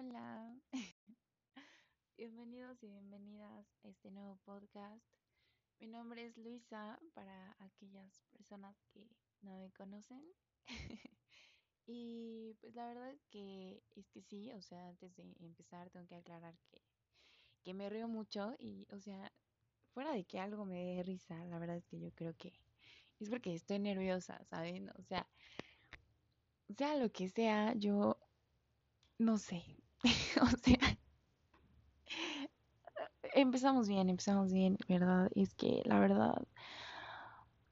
Hola, bienvenidos y bienvenidas a este nuevo podcast. Mi nombre es Luisa para aquellas personas que no me conocen. y pues la verdad es que es que sí, o sea, antes de empezar tengo que aclarar que, que me río mucho y, o sea, fuera de que algo me dé risa, la verdad es que yo creo que es porque estoy nerviosa, ¿saben? O sea, sea lo que sea, yo no sé. o sea, empezamos bien, empezamos bien, ¿verdad? Es que la verdad,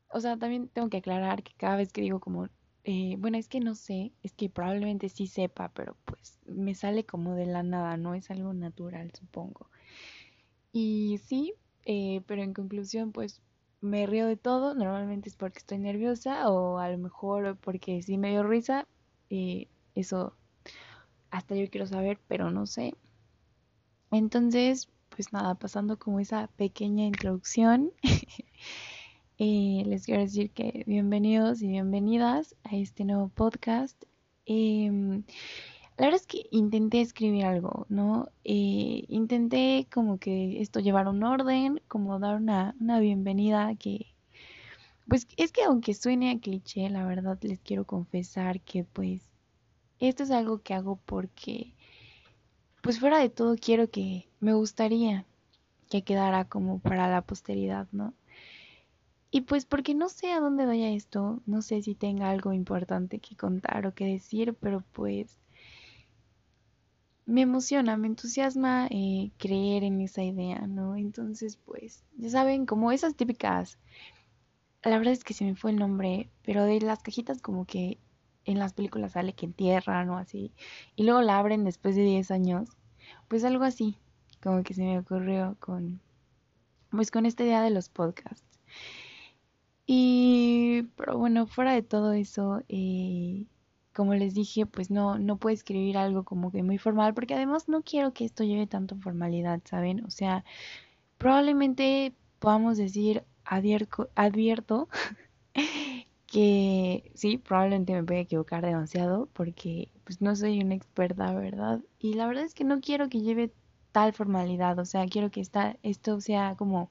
o sea, también tengo que aclarar que cada vez que digo como, eh, bueno, es que no sé, es que probablemente sí sepa, pero pues me sale como de la nada, no es algo natural, supongo. Y sí, eh, pero en conclusión, pues me río de todo, normalmente es porque estoy nerviosa o a lo mejor porque sí me dio risa, y eso hasta yo quiero saber, pero no sé. Entonces, pues nada, pasando como esa pequeña introducción, eh, les quiero decir que bienvenidos y bienvenidas a este nuevo podcast. Em, la verdad es que intenté escribir algo, ¿no? Eh, intenté como que esto llevar un orden, como dar una, una bienvenida que, pues es que aunque suene a cliché, la verdad les quiero confesar que pues esto es algo que hago porque, pues fuera de todo, quiero que, me gustaría que quedara como para la posteridad, ¿no? Y pues porque no sé a dónde vaya esto, no sé si tenga algo importante que contar o que decir, pero pues me emociona, me entusiasma eh, creer en esa idea, ¿no? Entonces, pues, ya saben, como esas típicas, la verdad es que se me fue el nombre, pero de las cajitas como que en las películas sale que entierran o así, y luego la abren después de 10 años, pues algo así, como que se me ocurrió con, pues con esta idea de los podcasts. Y, pero bueno, fuera de todo eso, eh, como les dije, pues no, no puedo escribir algo como que muy formal, porque además no quiero que esto lleve tanto formalidad, ¿saben? O sea, probablemente podamos decir advierto, advierto que sí, probablemente me voy a equivocar demasiado porque pues no soy una experta, ¿verdad? Y la verdad es que no quiero que lleve tal formalidad, o sea, quiero que esta, esto sea como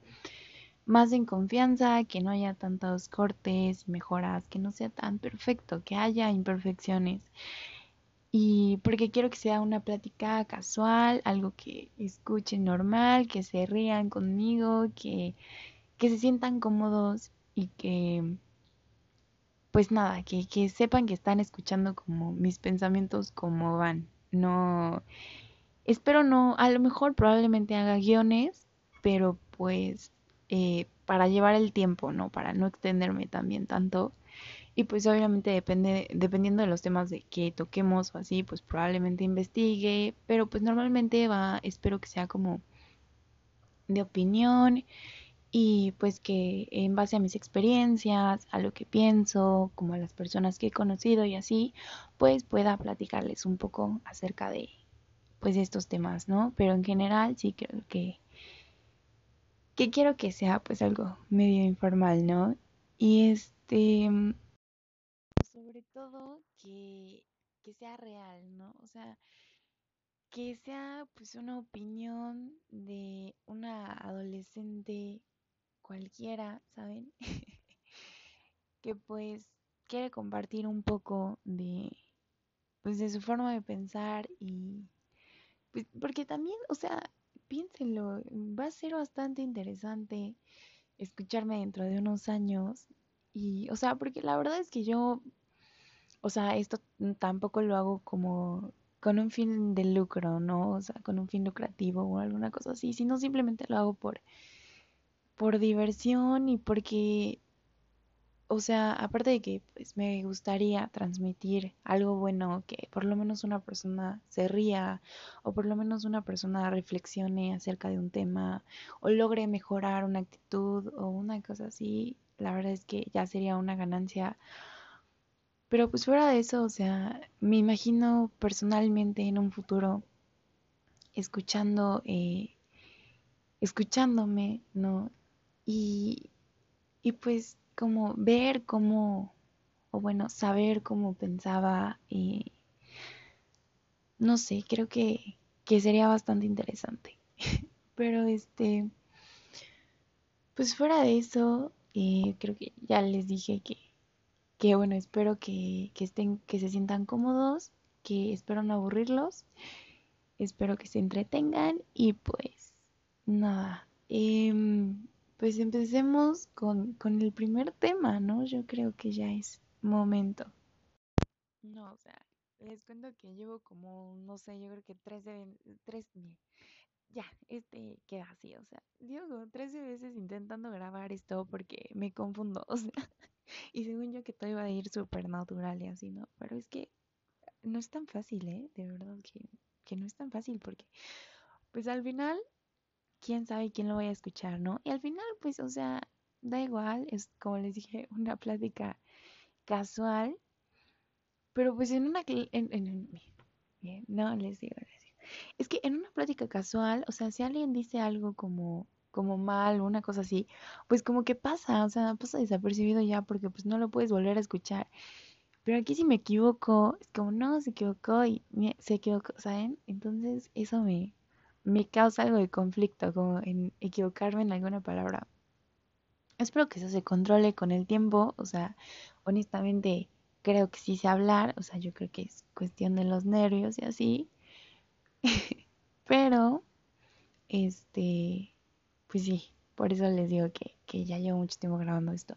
más en confianza, que no haya tantos cortes, mejoras, que no sea tan perfecto, que haya imperfecciones. Y porque quiero que sea una plática casual, algo que escuchen normal, que se rían conmigo, que, que se sientan cómodos y que pues nada, que, que sepan que están escuchando como mis pensamientos como van. No, espero no, a lo mejor probablemente haga guiones, pero pues eh, para llevar el tiempo, ¿no? Para no extenderme también tanto. Y pues obviamente depende, dependiendo de los temas de que toquemos o así, pues probablemente investigue, pero pues normalmente va, espero que sea como de opinión y pues que en base a mis experiencias, a lo que pienso, como a las personas que he conocido y así, pues pueda platicarles un poco acerca de pues estos temas, ¿no? Pero en general sí creo que que quiero que sea pues algo medio informal, ¿no? Y este sobre todo que que sea real, ¿no? O sea, que sea pues una opinión de una adolescente cualquiera, ¿saben? que pues quiere compartir un poco de pues de su forma de pensar y pues porque también, o sea, piénsenlo, va a ser bastante interesante escucharme dentro de unos años y, o sea, porque la verdad es que yo, o sea, esto tampoco lo hago como con un fin de lucro, ¿no? O sea, con un fin lucrativo o alguna cosa así, sino simplemente lo hago por por diversión y porque, o sea, aparte de que pues me gustaría transmitir algo bueno, que por lo menos una persona se ría o por lo menos una persona reflexione acerca de un tema o logre mejorar una actitud o una cosa así, la verdad es que ya sería una ganancia. Pero pues fuera de eso, o sea, me imagino personalmente en un futuro escuchando, eh, escuchándome, ¿no? Y, y pues como ver cómo, o bueno, saber cómo pensaba y no sé, creo que, que sería bastante interesante. Pero este, pues fuera de eso, eh, creo que ya les dije que, que bueno, espero que, que estén, que se sientan cómodos, que espero no aburrirlos, espero que se entretengan y pues nada, em, pues empecemos con, con el primer tema, ¿no? Yo creo que ya es momento. No, o sea, les cuento que llevo como, no sé, yo creo que tres, de, tres, ya, este queda así, o sea, como 13 veces intentando grabar esto porque me confundo, o sea, y según yo que todo iba a ir súper natural y así, ¿no? Pero es que no es tan fácil, ¿eh? De verdad que, que no es tan fácil porque, pues al final, quién sabe quién lo vaya a escuchar, ¿no? Y al final, pues, o sea, da igual, es como les dije, una plática casual, pero pues en una... En, en, no, les digo, les digo. Es que en una plática casual, o sea, si alguien dice algo como como mal o una cosa así, pues como que pasa, o sea, pasa desapercibido ya porque pues no lo puedes volver a escuchar. Pero aquí si me equivoco, es como no, se equivocó y se equivocó, ¿saben? Entonces eso me, me causa algo de conflicto, como en equivocarme en alguna palabra. Espero que eso se controle con el tiempo, o sea, honestamente creo que sí sé hablar, o sea, yo creo que es cuestión de los nervios y así. Pero, este, pues sí, por eso les digo que, que ya llevo mucho tiempo grabando esto.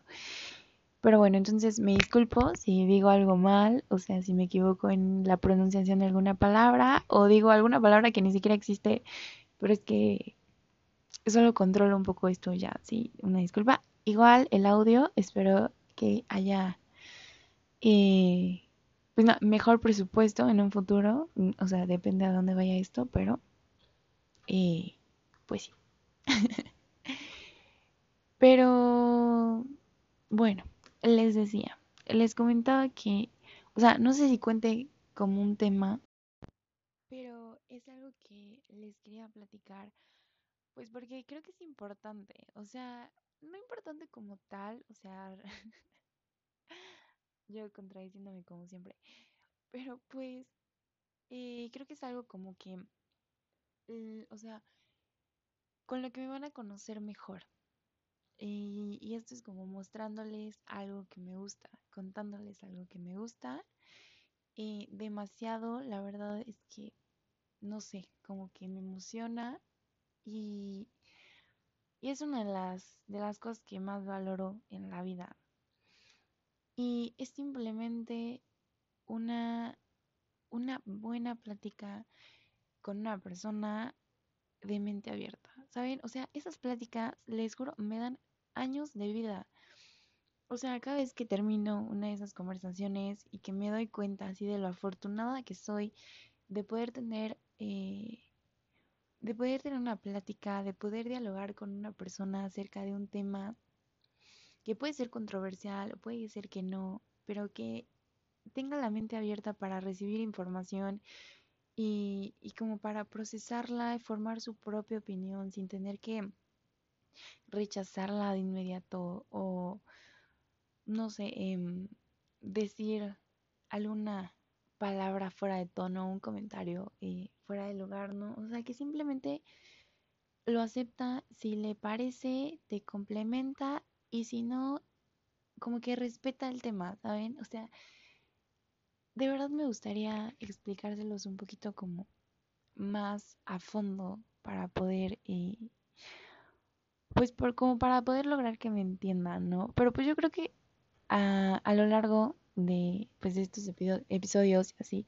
Pero bueno, entonces me disculpo si digo algo mal, o sea, si me equivoco en la pronunciación de alguna palabra o digo alguna palabra que ni siquiera existe, pero es que solo controlo un poco esto ya, sí, una disculpa. Igual el audio, espero que haya eh, pues mejor presupuesto en un futuro, mm, o sea, depende a dónde vaya esto, pero eh, pues sí. pero bueno, les decía, les comentaba que, o sea, no sé si cuente como un tema, pero es algo que les quería platicar, pues porque creo que es importante, o sea, no importante como tal, o sea, yo contradiciéndome como siempre, pero pues eh, creo que es algo como que, o sea, con lo que me van a conocer mejor. Y, esto es como mostrándoles algo que me gusta, contándoles algo que me gusta. Eh, demasiado, la verdad es que, no sé, como que me emociona y, y es una de las, de las cosas que más valoro en la vida. Y es simplemente una, una buena plática con una persona de mente abierta, ¿saben? O sea, esas pláticas, les juro, me dan años de vida. O sea, cada vez que termino una de esas conversaciones y que me doy cuenta así de lo afortunada que soy de poder tener, eh, de poder tener una plática, de poder dialogar con una persona acerca de un tema que puede ser controversial, puede ser que no, pero que tenga la mente abierta para recibir información y, y como para procesarla y formar su propia opinión sin tener que rechazarla de inmediato o, no sé, em, decir alguna palabra fuera de tono, un comentario eh, fuera de lugar, ¿no? O sea, que simplemente lo acepta si le parece, te complementa y si no, como que respeta el tema, ¿saben? O sea, de verdad me gustaría explicárselos un poquito como más a fondo para poder, eh, pues por, como para poder lograr que me entiendan, ¿no? Pero pues yo creo que a, a lo largo de, pues, de estos episodios así,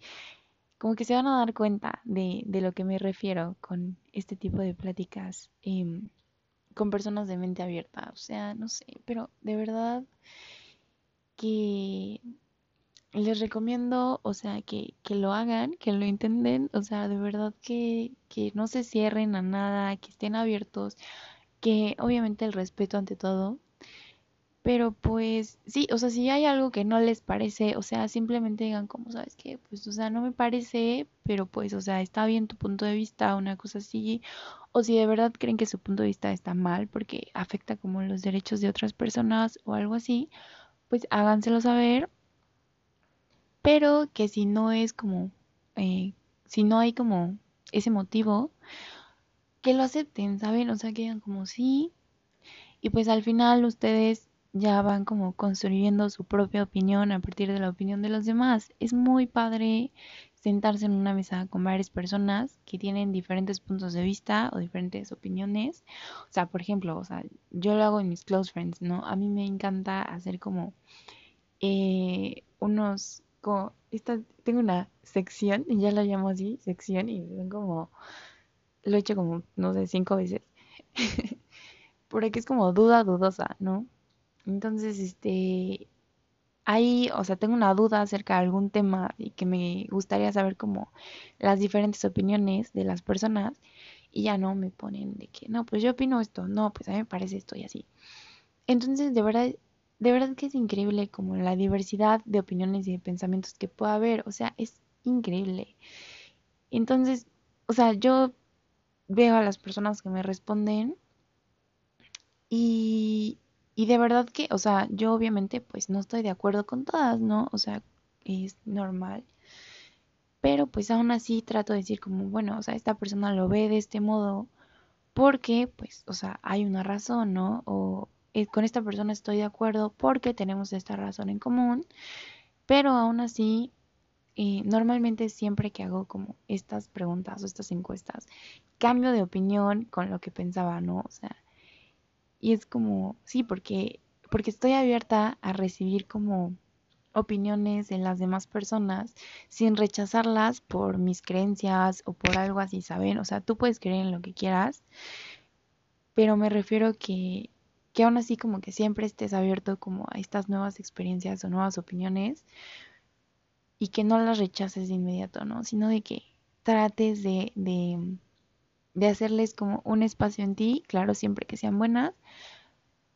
como que se van a dar cuenta de, de lo que me refiero con este tipo de pláticas em, con personas de mente abierta. O sea, no sé, pero de verdad que les recomiendo, o sea, que, que lo hagan, que lo intenten, o sea, de verdad que, que no se cierren a nada, que estén abiertos, que obviamente el respeto ante todo, pero pues sí, o sea, si hay algo que no les parece, o sea, simplemente digan como, ¿sabes qué? Pues, o sea, no me parece, pero pues, o sea, está bien tu punto de vista, una cosa así, o si de verdad creen que su punto de vista está mal porque afecta como los derechos de otras personas o algo así, pues háganselo saber pero que si no es como eh, si no hay como ese motivo, que lo acepten, ¿saben? O sea, que digan como sí. Y pues al final ustedes ya van como construyendo su propia opinión a partir de la opinión de los demás. Es muy padre sentarse en una mesa con varias personas que tienen diferentes puntos de vista o diferentes opiniones. O sea, por ejemplo, o sea, yo lo hago en mis close friends, ¿no? A mí me encanta hacer como eh, unos... Como, esta, tengo una sección, y ya la llamo así, sección, y son como... Lo he hecho como, no sé, cinco veces. Porque es como duda dudosa, ¿no? Entonces, este, ahí, o sea, tengo una duda acerca de algún tema y que me gustaría saber como las diferentes opiniones de las personas y ya no me ponen de que, no, pues yo opino esto, no, pues a mí me parece esto y así. Entonces, de verdad, de verdad que es increíble como la diversidad de opiniones y de pensamientos que pueda haber, o sea, es increíble. Entonces, o sea, yo veo a las personas que me responden y, y de verdad que, o sea, yo obviamente pues no estoy de acuerdo con todas, ¿no? O sea, es normal. Pero pues aún así trato de decir como, bueno, o sea, esta persona lo ve de este modo porque pues, o sea, hay una razón, ¿no? O eh, con esta persona estoy de acuerdo porque tenemos esta razón en común. Pero aún así, eh, normalmente siempre que hago como estas preguntas o estas encuestas, cambio de opinión con lo que pensaba, ¿no? O sea, y es como, sí, porque, porque estoy abierta a recibir como opiniones de las demás personas sin rechazarlas por mis creencias o por algo así, ¿saben? O sea, tú puedes creer en lo que quieras, pero me refiero que, que aún así como que siempre estés abierto como a estas nuevas experiencias o nuevas opiniones y que no las rechaces de inmediato, ¿no? Sino de que trates de, de de hacerles como un espacio en ti, claro, siempre que sean buenas,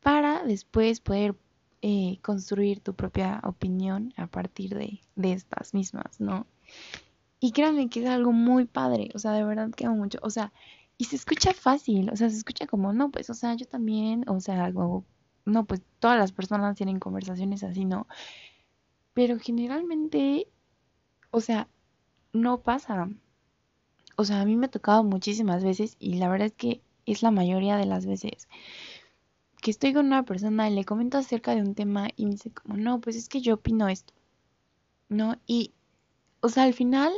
para después poder eh, construir tu propia opinión a partir de, de, estas mismas, ¿no? Y créanme que es algo muy padre, o sea, de verdad que mucho, o sea, y se escucha fácil, o sea, se escucha como, no, pues, o sea, yo también, o sea, algo, no, pues todas las personas tienen conversaciones así, ¿no? Pero generalmente, o sea, no pasa, o sea, a mí me ha tocado muchísimas veces y la verdad es que es la mayoría de las veces que estoy con una persona y le comento acerca de un tema y me dice como, no, pues es que yo opino esto, ¿no? Y, o sea, al final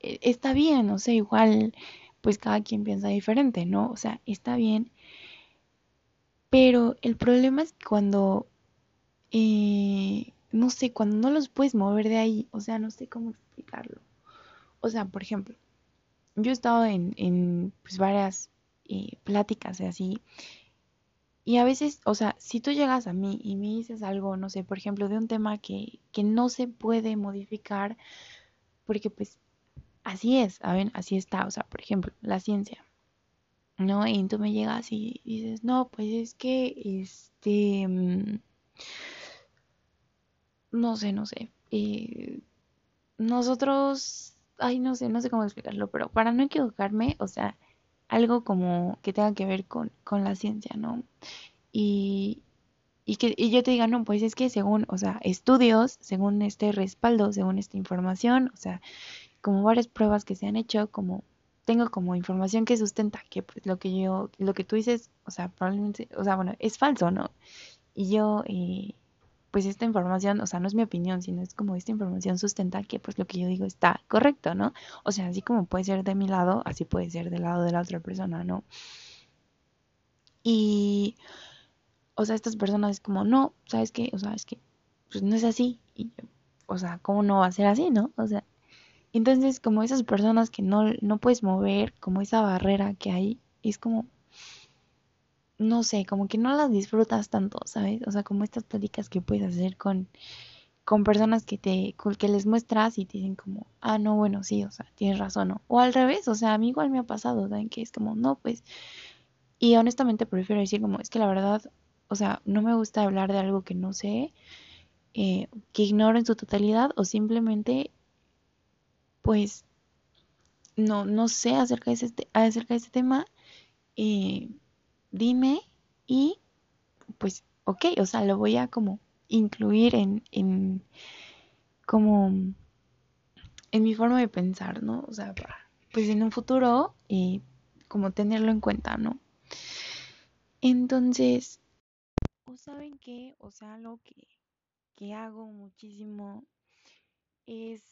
eh, está bien, o sea, igual, pues cada quien piensa diferente, ¿no? O sea, está bien. Pero el problema es que cuando, eh, no sé, cuando no los puedes mover de ahí, o sea, no sé cómo explicarlo. O sea, por ejemplo, yo he estado en, en pues, varias eh, pláticas y así. Y a veces, o sea, si tú llegas a mí y me dices algo, no sé, por ejemplo, de un tema que, que no se puede modificar, porque pues así es, ¿saben? Así está, o sea, por ejemplo, la ciencia, ¿no? Y tú me llegas y dices, no, pues es que, este, mm, no sé, no sé, nosotros ay, no sé, no sé cómo explicarlo, pero para no equivocarme, o sea, algo como que tenga que ver con, con la ciencia, ¿no? Y, y que y yo te diga, no, pues es que según, o sea, estudios, según este respaldo, según esta información, o sea, como varias pruebas que se han hecho, como tengo como información que sustenta que pues lo que yo, lo que tú dices, o sea, probablemente, o sea, bueno, es falso, ¿no? Y yo, eh, pues esta información, o sea, no es mi opinión, sino es como esta información sustenta que pues lo que yo digo está correcto, ¿no? O sea, así como puede ser de mi lado, así puede ser del lado de la otra persona, ¿no? Y, o sea, estas personas es como, no, ¿sabes qué? O sea, es que pues no es así. O sea, ¿cómo no va a ser así, no? O sea, entonces como esas personas que no, no puedes mover, como esa barrera que hay, es como, no sé, como que no las disfrutas tanto, ¿sabes? O sea, como estas pláticas que puedes hacer con, con personas que te, que les muestras y te dicen como, ah, no, bueno, sí, o sea, tienes razón, ¿no? O al revés, o sea, a mí igual me ha pasado, ¿saben? Que es como, no, pues, y honestamente prefiero decir como, es que la verdad, o sea, no me gusta hablar de algo que no sé, eh, que ignoro en su totalidad, o simplemente, pues, no, no sé acerca de ese, acerca de ese tema, eh, dime y pues ok, o sea, lo voy a como incluir en, en como en mi forma de pensar, ¿no? O sea, pues en un futuro y como tenerlo en cuenta, ¿no? Entonces, ¿o saben qué? O sea, lo que, que hago muchísimo es,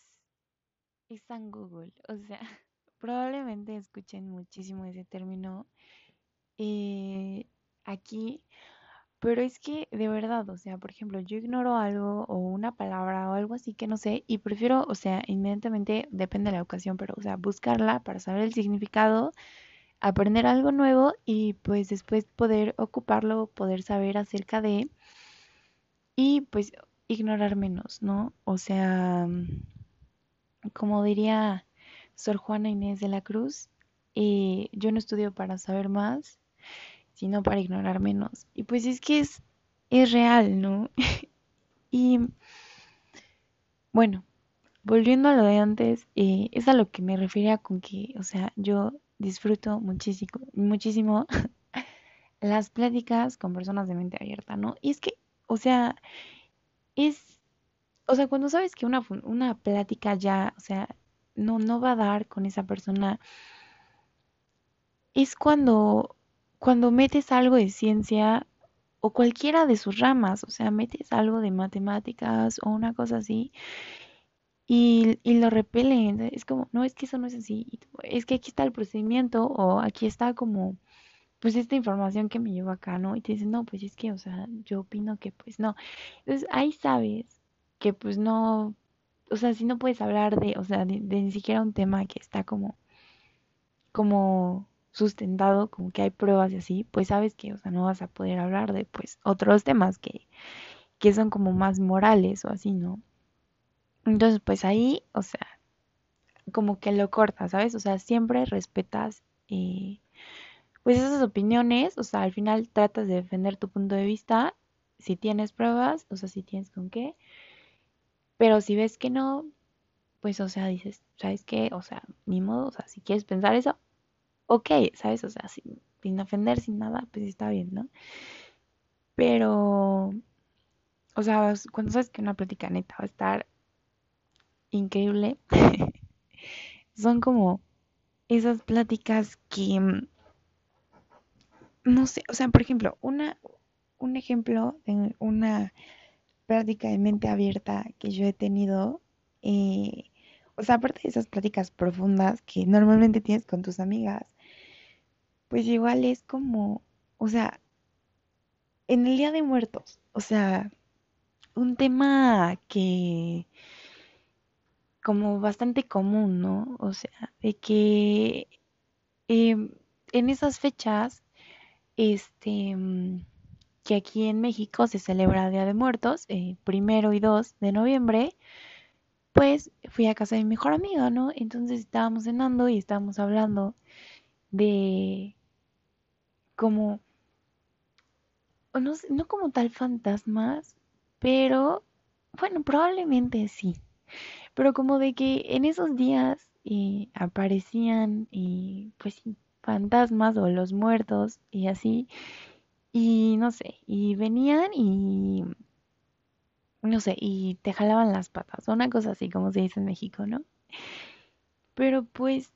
es San Google. O sea, probablemente escuchen muchísimo ese término eh, aquí, pero es que de verdad, o sea, por ejemplo, yo ignoro algo o una palabra o algo así que no sé y prefiero, o sea, inmediatamente, depende de la ocasión, pero, o sea, buscarla para saber el significado, aprender algo nuevo y pues después poder ocuparlo, poder saber acerca de y pues ignorar menos, ¿no? O sea, como diría Sor Juana Inés de la Cruz, eh, yo no estudio para saber más, sino para ignorar menos. Y pues es que es, es real, ¿no? y bueno, volviendo a lo de antes, eh, es a lo que me refería con que, o sea, yo disfruto muchísimo, muchísimo las pláticas con personas de mente abierta, ¿no? Y es que, o sea, es, o sea, cuando sabes que una, una plática ya, o sea, no, no va a dar con esa persona, es cuando, cuando metes algo de ciencia o cualquiera de sus ramas, o sea, metes algo de matemáticas o una cosa así y, y lo repelen, es como, no, es que eso no es así, es que aquí está el procedimiento o aquí está como, pues esta información que me llevo acá, ¿no? Y te dicen, no, pues es que, o sea, yo opino que pues no. Entonces ahí sabes que pues no, o sea, si no puedes hablar de, o sea, de, de ni siquiera un tema que está como, como sustentado, como que hay pruebas y así, pues sabes que, o sea, no vas a poder hablar de, pues, otros temas que, que son como más morales o así, ¿no? Entonces, pues ahí, o sea, como que lo cortas, ¿sabes? O sea, siempre respetas, eh, pues esas opiniones, o sea, al final tratas de defender tu punto de vista, si tienes pruebas, o sea, si tienes con qué, pero si ves que no, pues, o sea, dices, ¿sabes qué? O sea, ni modo, o sea, si quieres pensar eso, ok, ¿sabes? O sea, sin, ofender, sin nada, pues está bien, ¿no? Pero, o sea, cuando sabes que una plática neta va a estar increíble, son como esas pláticas que, mm, no sé, o sea, por ejemplo, una, un ejemplo de una plática de mente abierta que yo he tenido, eh, o sea, aparte de esas pláticas profundas que normalmente tienes con tus amigas, pues igual es como, o sea, en el Día de Muertos, o sea, un tema que como bastante común, ¿no? O sea, de que em, en esas fechas, este, mm, que aquí en México se celebra Día de Muertos, eh, primero y 2 de noviembre, pues fui a casa de mi mejor amiga, ¿no? Entonces estábamos cenando y estábamos hablando de como, no, no como tal fantasmas, pero bueno, probablemente sí. Pero como de que en esos días eh, aparecían y pues fantasmas o los muertos y así. Y no sé, y venían y no sé, y te jalaban las patas, una cosa así como se dice en México, ¿no? Pero pues,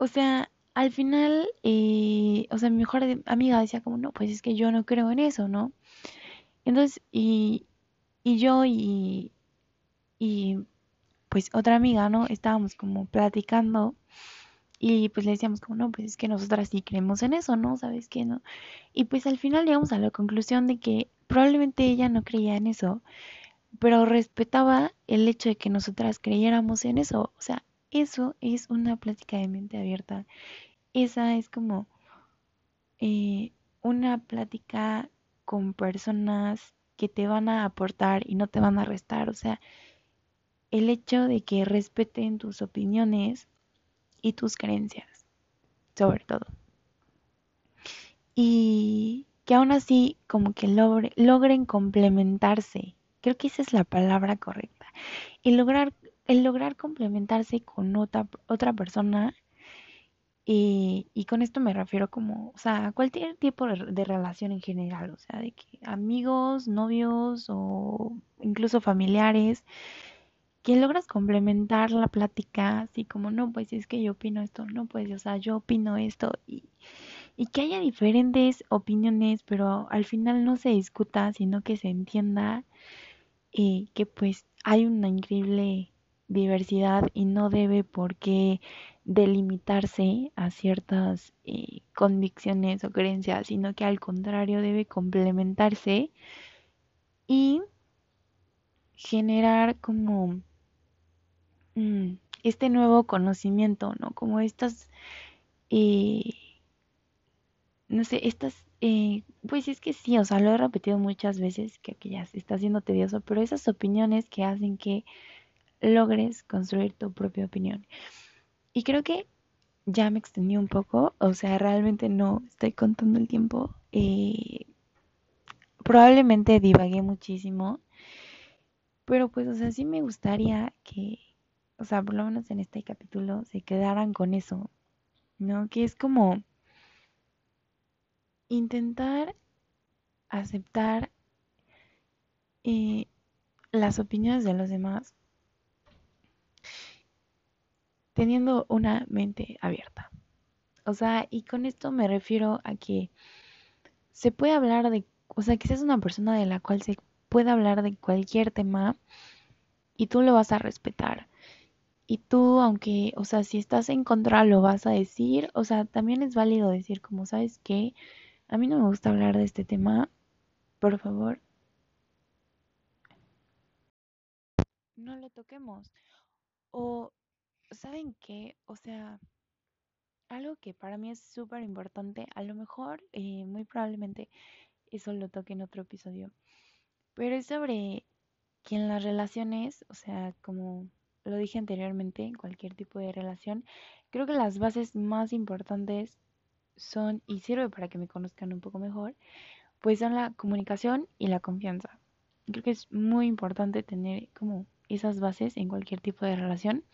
o sea, al final, eh, o sea, mi mejor amiga decía como, no, pues es que yo no creo en eso, ¿no? Entonces, y, y yo y, y pues otra amiga, ¿no? Estábamos como platicando y pues le decíamos como, no, pues es que nosotras sí creemos en eso, ¿no? ¿Sabes qué, no? Y pues al final llegamos a la conclusión de que probablemente ella no creía en eso, pero respetaba el hecho de que nosotras creyéramos en eso. O sea, eso es una plática de mente abierta. Esa es como eh, una plática con personas que te van a aportar y no te van a restar. O sea, el hecho de que respeten tus opiniones y tus creencias, sobre todo. Y que aún así como que logre, logren complementarse. Creo que esa es la palabra correcta. El lograr, el lograr complementarse con otra, otra persona y, con esto me refiero como, o sea, cualquier tipo de, de, relación en general, o sea, de que amigos, novios o incluso familiares, que logras complementar la plática, así como, no, pues es que yo opino esto, no, pues, o sea, yo opino esto, y, y que haya diferentes opiniones, pero al final no se discuta, sino que se entienda eh, que pues hay una increíble diversidad y no debe por qué delimitarse a ciertas eh, convicciones o creencias, sino que al contrario debe complementarse y generar como mm, este nuevo conocimiento, ¿no? Como estas, eh, no sé, estas, eh, pues es que sí, o sea, lo he repetido muchas veces, que, que ya se está haciendo tedioso, pero esas opiniones que hacen que logres construir tu propia opinión. Y creo que ya me extendí un poco, o sea, realmente no estoy contando el tiempo. Eh, probablemente divagué muchísimo, pero pues, o sea, sí me gustaría que, o sea, por lo menos en este capítulo se quedaran con eso, ¿no? Que es como intentar aceptar eh, las opiniones de los demás teniendo una mente abierta. O sea, y con esto me refiero a que se puede hablar de, o sea, que seas una persona de la cual se puede hablar de cualquier tema y tú lo vas a respetar. Y tú, aunque, o sea, si estás en contra, lo vas a decir. O sea, también es válido decir, como sabes que a mí no me gusta hablar de este tema, por favor, no lo toquemos. O ¿saben qué? O sea, algo que para mí es súper importante, a lo mejor, eh, muy probablemente, eso lo toque en otro episodio, pero es sobre que en las relaciones, o sea, como lo dije anteriormente, en cualquier tipo de relación, creo que las bases más importantes son, y sirve para que me conozcan un poco mejor, pues son la comunicación y la confianza. Creo que es muy importante tener como esas bases en cualquier tipo de relación.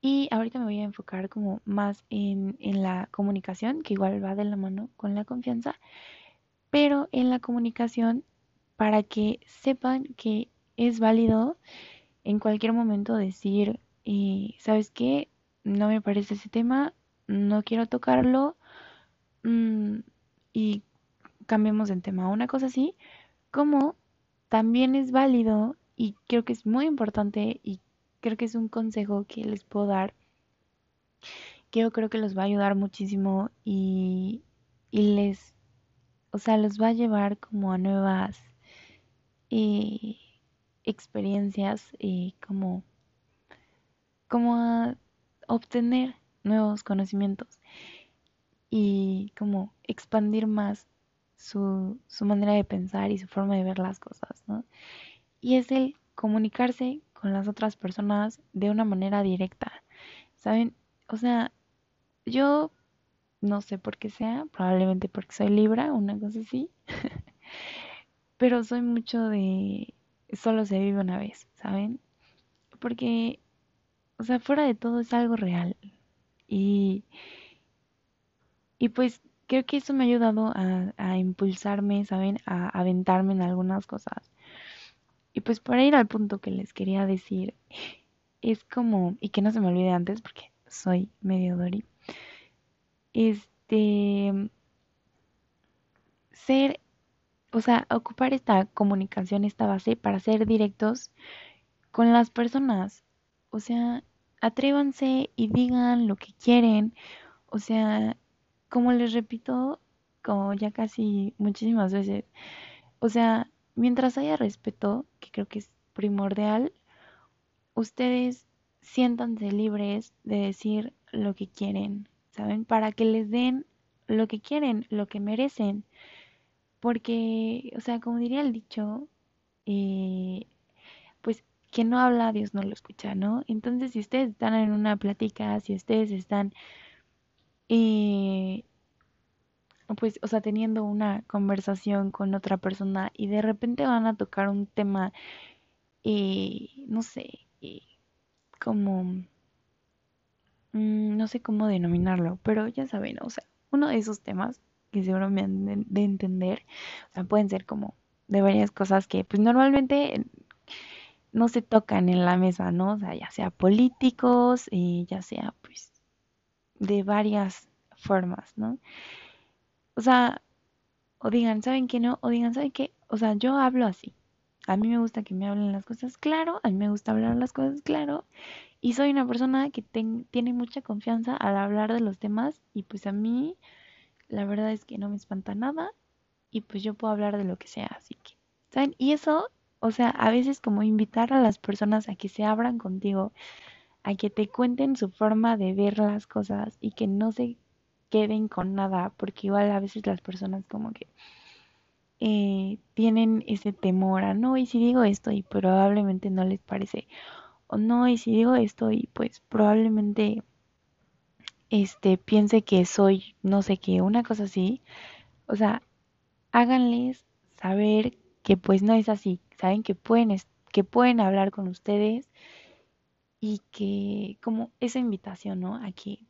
Y ahorita me voy a enfocar como más en, en la comunicación, que igual va de la mano con la confianza, pero en la comunicación para que sepan que es válido en cualquier momento decir, eh, ¿sabes qué? No me parece ese tema, no quiero tocarlo mm, y cambiemos de tema. Una cosa así, como también es válido y creo que es muy importante y creo que es un consejo que les puedo dar, que yo creo que los va a ayudar muchísimo y, y les, o sea, los va a llevar como a nuevas eh, experiencias y como, como a obtener nuevos conocimientos y como expandir más su, su manera de pensar y su forma de ver las cosas, ¿no? Y es el comunicarse con las otras personas de una manera directa. ¿Saben? O sea, yo no sé por qué sea, probablemente porque soy Libra, una cosa así. Pero soy mucho de solo se vive una vez, ¿saben? Porque, o sea, fuera de todo es algo real. Y, y pues creo que eso me ha ayudado a, a impulsarme, ¿saben? A aventarme en algunas cosas. Y pues para ir al punto que les quería decir, es como, y que no se me olvide antes porque soy medio Dori, este, ser, o sea, ocupar esta comunicación, esta base para ser directos con las personas. O sea, atrévanse y digan lo que quieren. O sea, como les repito, como ya casi muchísimas veces, o sea, mientras haya respeto, que creo que es primordial, ustedes siéntanse libres de decir lo que quieren, ¿saben? Para que les den lo que quieren, lo que merecen. Porque, o sea, como diría el dicho, eh, pues que no habla, Dios no lo escucha, ¿no? Entonces, si ustedes están en una plática, si ustedes están eh, pues, o sea, teniendo una conversación con otra persona y de repente van a tocar un tema, eh, no sé, eh, como, mm, no sé cómo denominarlo, pero ya saben, o sea, uno de esos temas que seguro me han de, de entender, o sea, pueden ser como de varias cosas que, pues, normalmente no se tocan en la mesa, ¿no? O sea, ya sea políticos, y ya sea pues de varias formas, ¿no? O sea, o digan, ¿saben qué no? O digan, ¿saben qué? O sea, yo hablo así. A mí me gusta que me hablen las cosas claro, a mí me gusta hablar las cosas claro. Y soy una persona que tiene mucha confianza al hablar de los temas y pues a mí la verdad es que no me espanta nada y pues yo puedo hablar de lo que sea, así que, ¿saben? Y eso, o sea, a veces como invitar a las personas a que se abran contigo, a que te cuenten su forma de ver las cosas y que no se queden con nada, porque igual a veces las personas como que eh, tienen ese temor a no, y si digo esto y probablemente no les parece, o no, y si digo esto y pues probablemente este piense que soy no sé qué, una cosa así, o sea, háganles saber que pues no es así, saben que pueden que pueden hablar con ustedes y que como esa invitación, ¿no? A que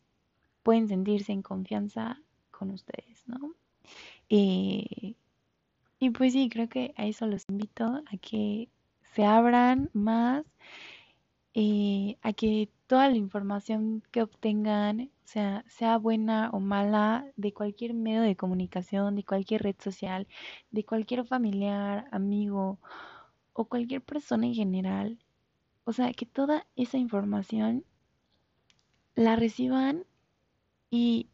pueden sentirse en confianza con ustedes, ¿no? Eh, y pues sí, creo que a eso los invito, a que se abran más, eh, a que toda la información que obtengan, sea, sea buena o mala, de cualquier medio de comunicación, de cualquier red social, de cualquier familiar, amigo o cualquier persona en general, o sea, que toda esa información la reciban y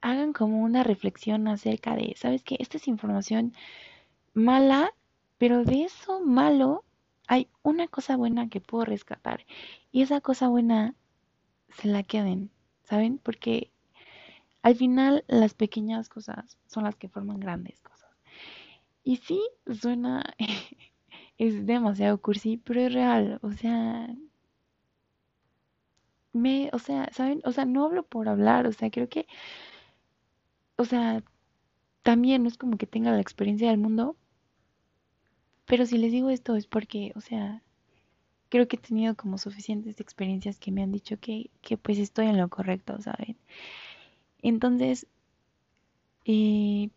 hagan como una reflexión acerca de, ¿sabes qué? Esta es información mala, pero de eso malo hay una cosa buena que puedo rescatar. Y esa cosa buena se la queden, ¿saben? Porque al final las pequeñas cosas son las que forman grandes cosas. Y sí, suena, es demasiado cursi, pero es real. O sea, me, o sea, ¿saben? O sea, no hablo por hablar, o sea, creo que, o sea, también no es como que tenga la experiencia del mundo, pero si les digo esto es porque, o sea, creo que he tenido como suficientes experiencias que me han dicho que, que pues estoy en lo correcto, ¿saben? Entonces, eh,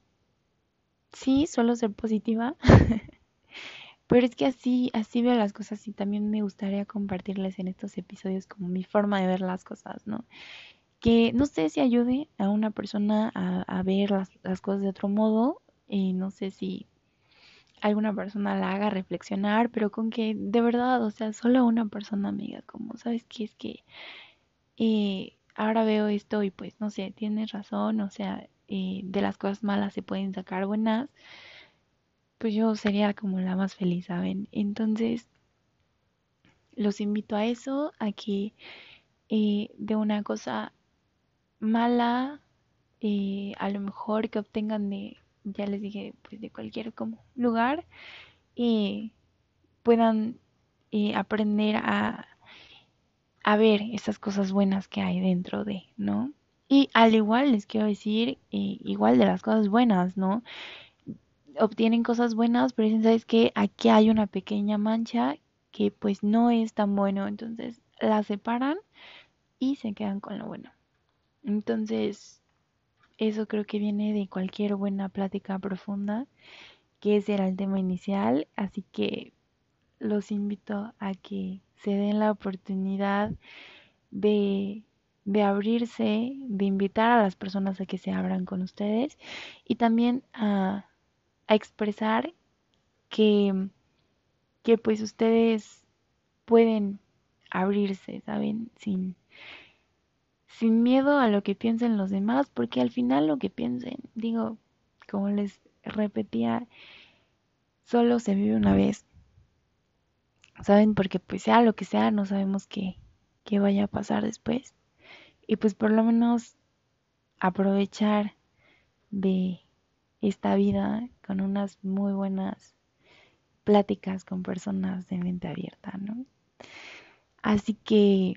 sí, suelo ser positiva, pero es que así, así veo las cosas y también me gustaría compartirles en estos episodios como mi forma de ver las cosas, ¿no? Que no sé si ayude a una persona a, ver las, las cosas de otro modo, y no sé si alguna persona la haga reflexionar, pero con que de verdad, o sea, solo una persona amiga, como, ¿sabes qué? Es que eh, ahora veo esto y pues, no sé, tienes razón, o sea, eh, de las cosas malas se pueden sacar buenas, pues yo sería como la más feliz, ¿saben? Entonces, los invito a eso, a que eh, de una cosa mala, a lo mejor que obtengan de ya les dije, pues de cualquier como lugar, y puedan eh, aprender a, a ver esas cosas buenas que hay dentro de, ¿no? Y al igual les quiero decir, eh, igual de las cosas buenas, ¿no? Obtienen cosas buenas, pero dicen, ¿sabes qué? Aquí hay una pequeña mancha que pues no es tan bueno, entonces la separan y se quedan con lo bueno. Entonces, eso creo que viene de cualquier buena plática profunda, que ese era el tema inicial, así que los invito a que se den la oportunidad de, de abrirse, de invitar a las personas a que se abran con ustedes y también a, a expresar que, que pues ustedes pueden abrirse, ¿saben? Sin, sin miedo a lo que piensen los demás, porque al final lo que piensen, digo, como les repetía, solo se vive una vez. ¿Saben? Porque pues sea lo que sea, no sabemos qué, qué vaya a pasar después. Y pues por lo menos aprovechar de esta vida con unas muy buenas pláticas con personas de mente abierta, ¿no? Así que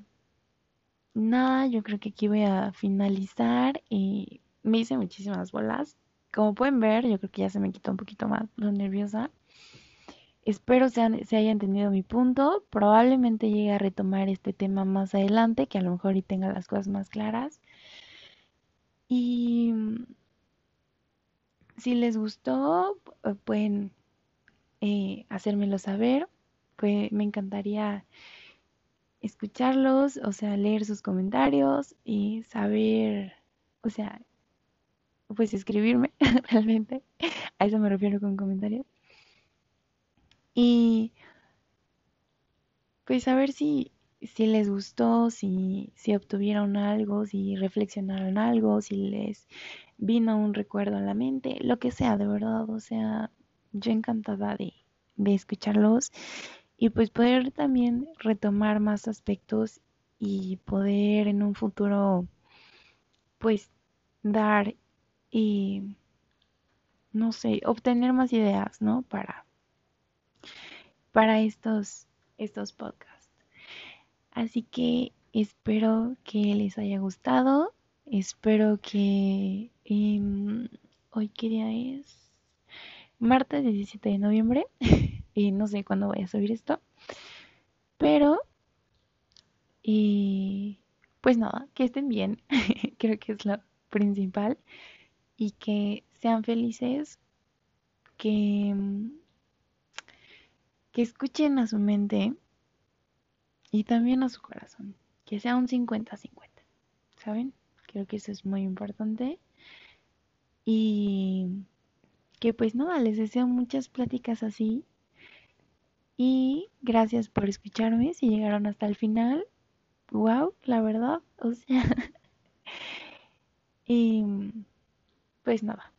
nada, yo creo que aquí voy a finalizar y me hice muchísimas bolas. Como pueden ver, yo creo que ya se me quitó un poquito más lo nerviosa. Espero se, se haya entendido mi punto. Probablemente llegue a retomar este tema más adelante, que a lo mejor y tenga las cosas más claras. Y si les gustó, pueden eh, hacérmelo saber me encantaría escucharlos, o sea, leer sus comentarios y saber, o sea, pues escribirme realmente. A eso me refiero con comentarios. Y pues saber si, si les gustó, si, si obtuvieron algo, si reflexionaron algo, si les vino un recuerdo a la mente, lo que sea, de verdad. O sea, yo encantada de, de escucharlos y pues poder también retomar más aspectos y poder en un futuro pues dar y no sé, obtener más ideas, ¿no? Para para estos estos podcasts. Así que espero que les haya gustado. Espero que hoy qué día es martes 17 de noviembre. y no sé cuándo voy a subir esto. Pero y pues nada, que estén bien. Creo que es lo principal y que sean felices, que, que escuchen a su mente y también a su corazón, que sea un 50-50, ¿saben? Creo que eso es muy importante y que pues nada, les deseo muchas pláticas así y gracias por escucharme si llegaron hasta el final. Wow, la verdad, o sea, y pues nada,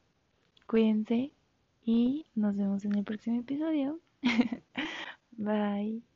cuídense y nos vemos en el próximo episodio. Bye.